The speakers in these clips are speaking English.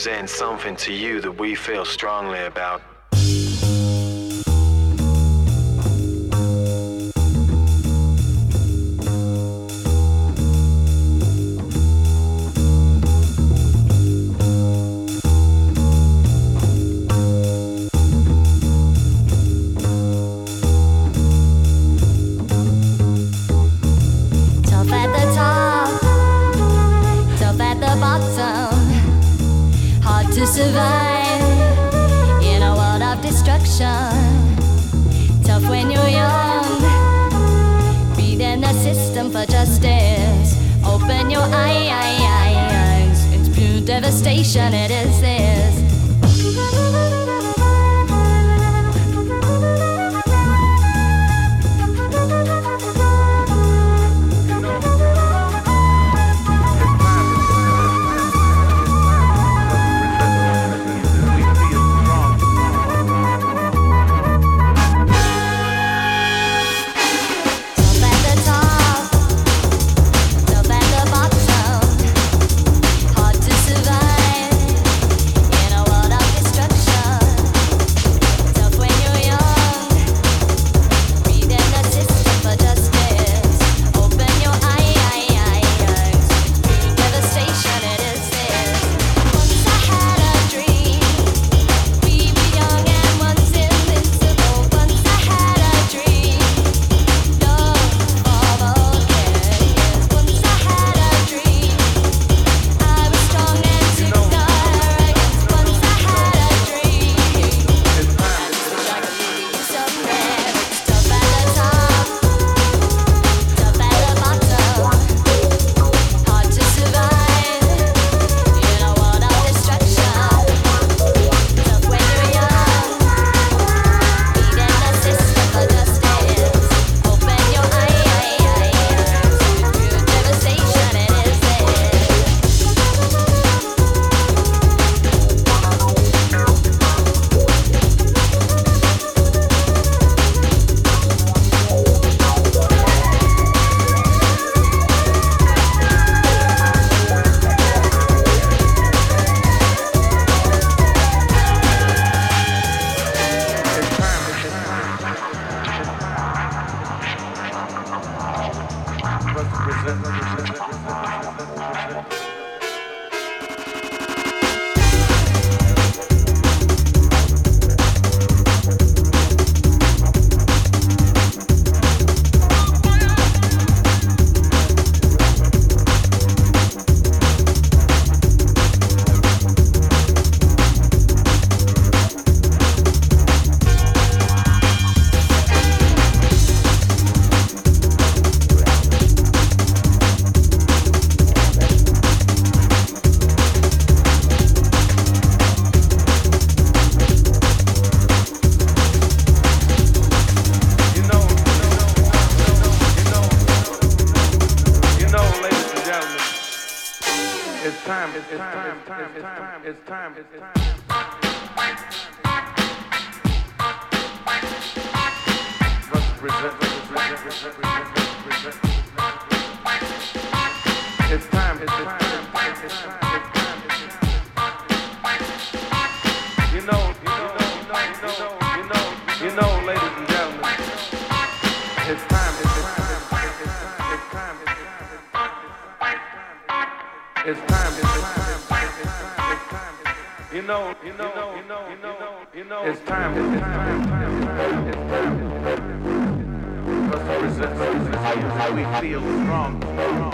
present something to you that we feel strongly about. it's time, it's time, it's time. know, you know, you know, you know, you know, it's time, it's time, it's time, it's time, it's time. We feel strong, you know.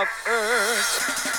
of earth.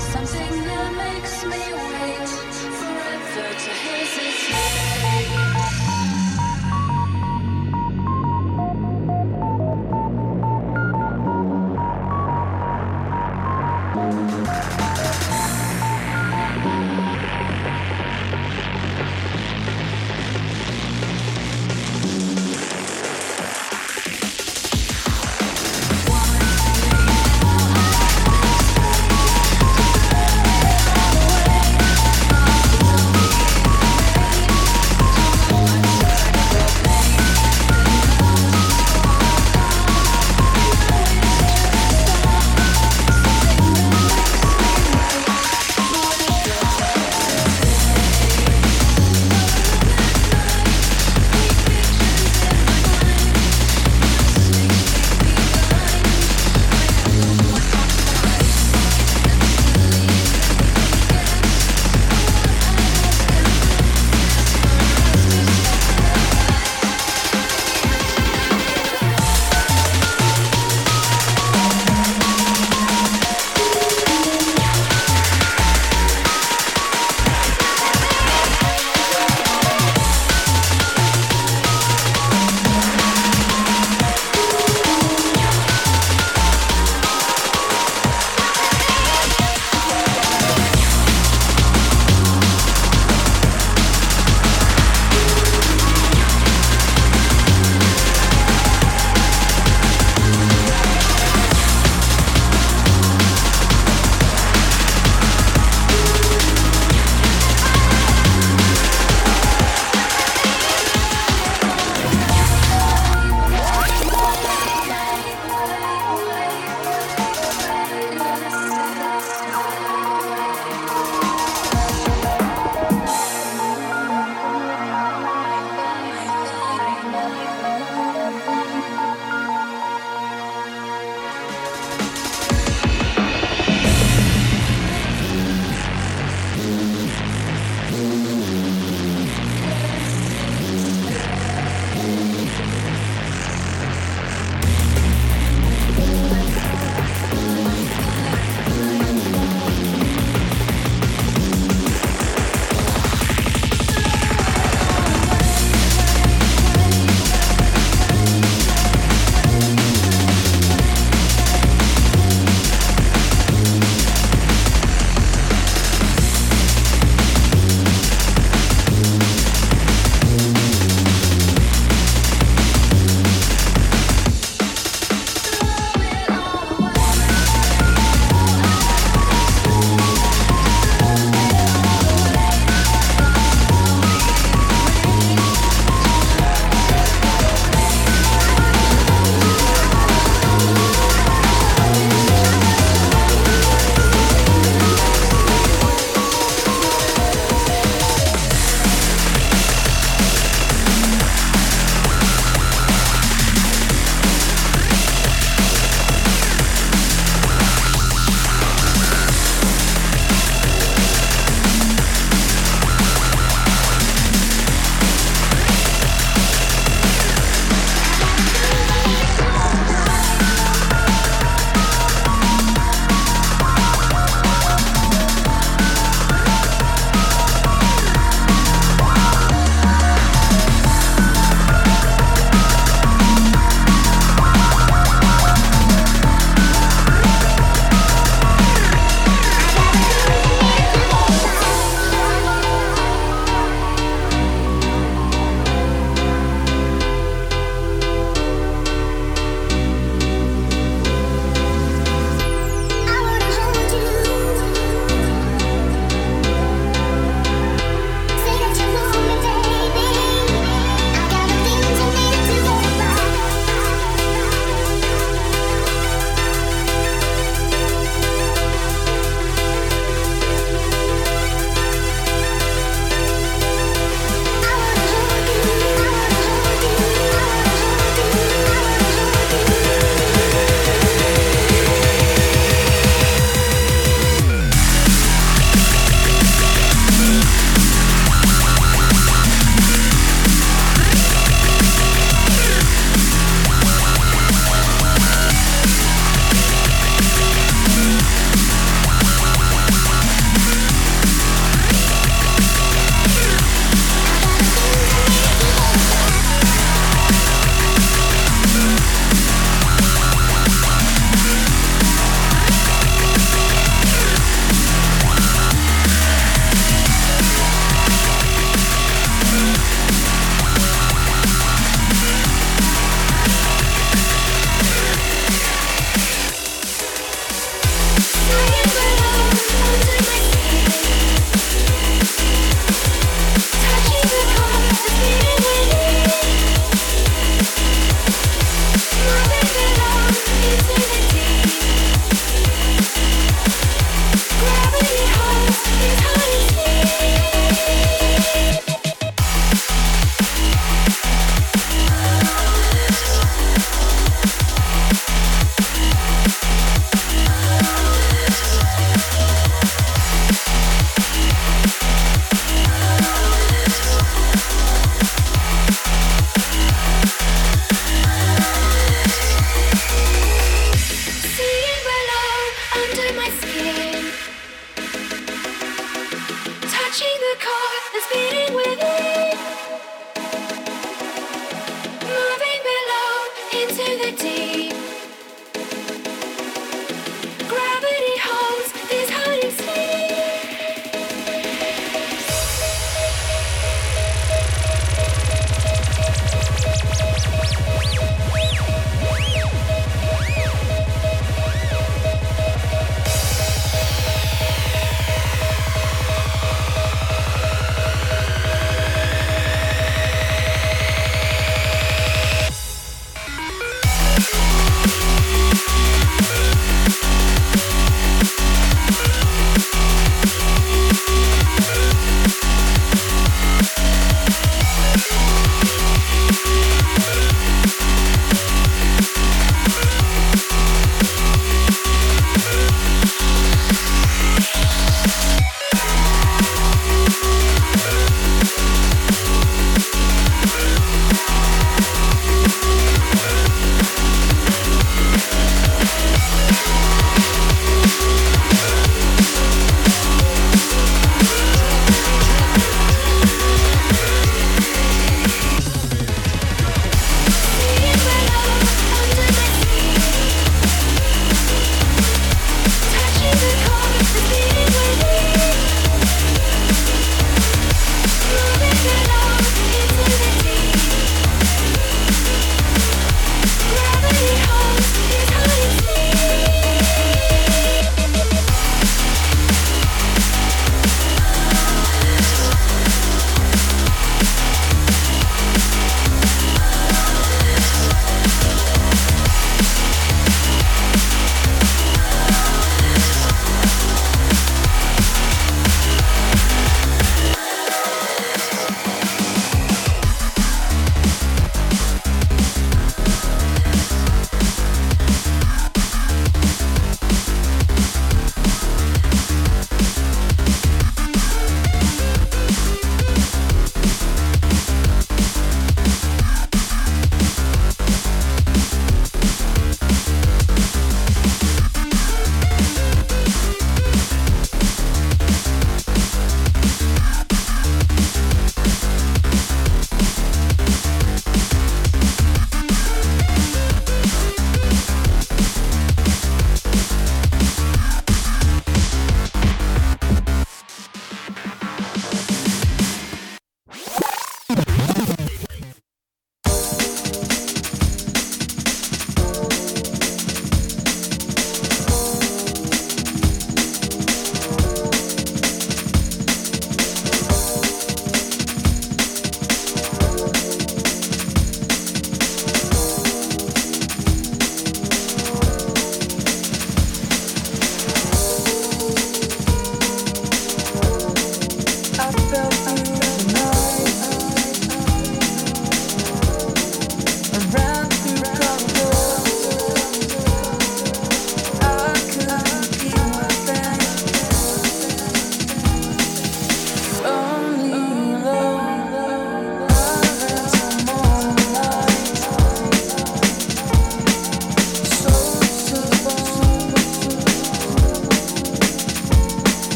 Something that makes me wait forever to hesitate.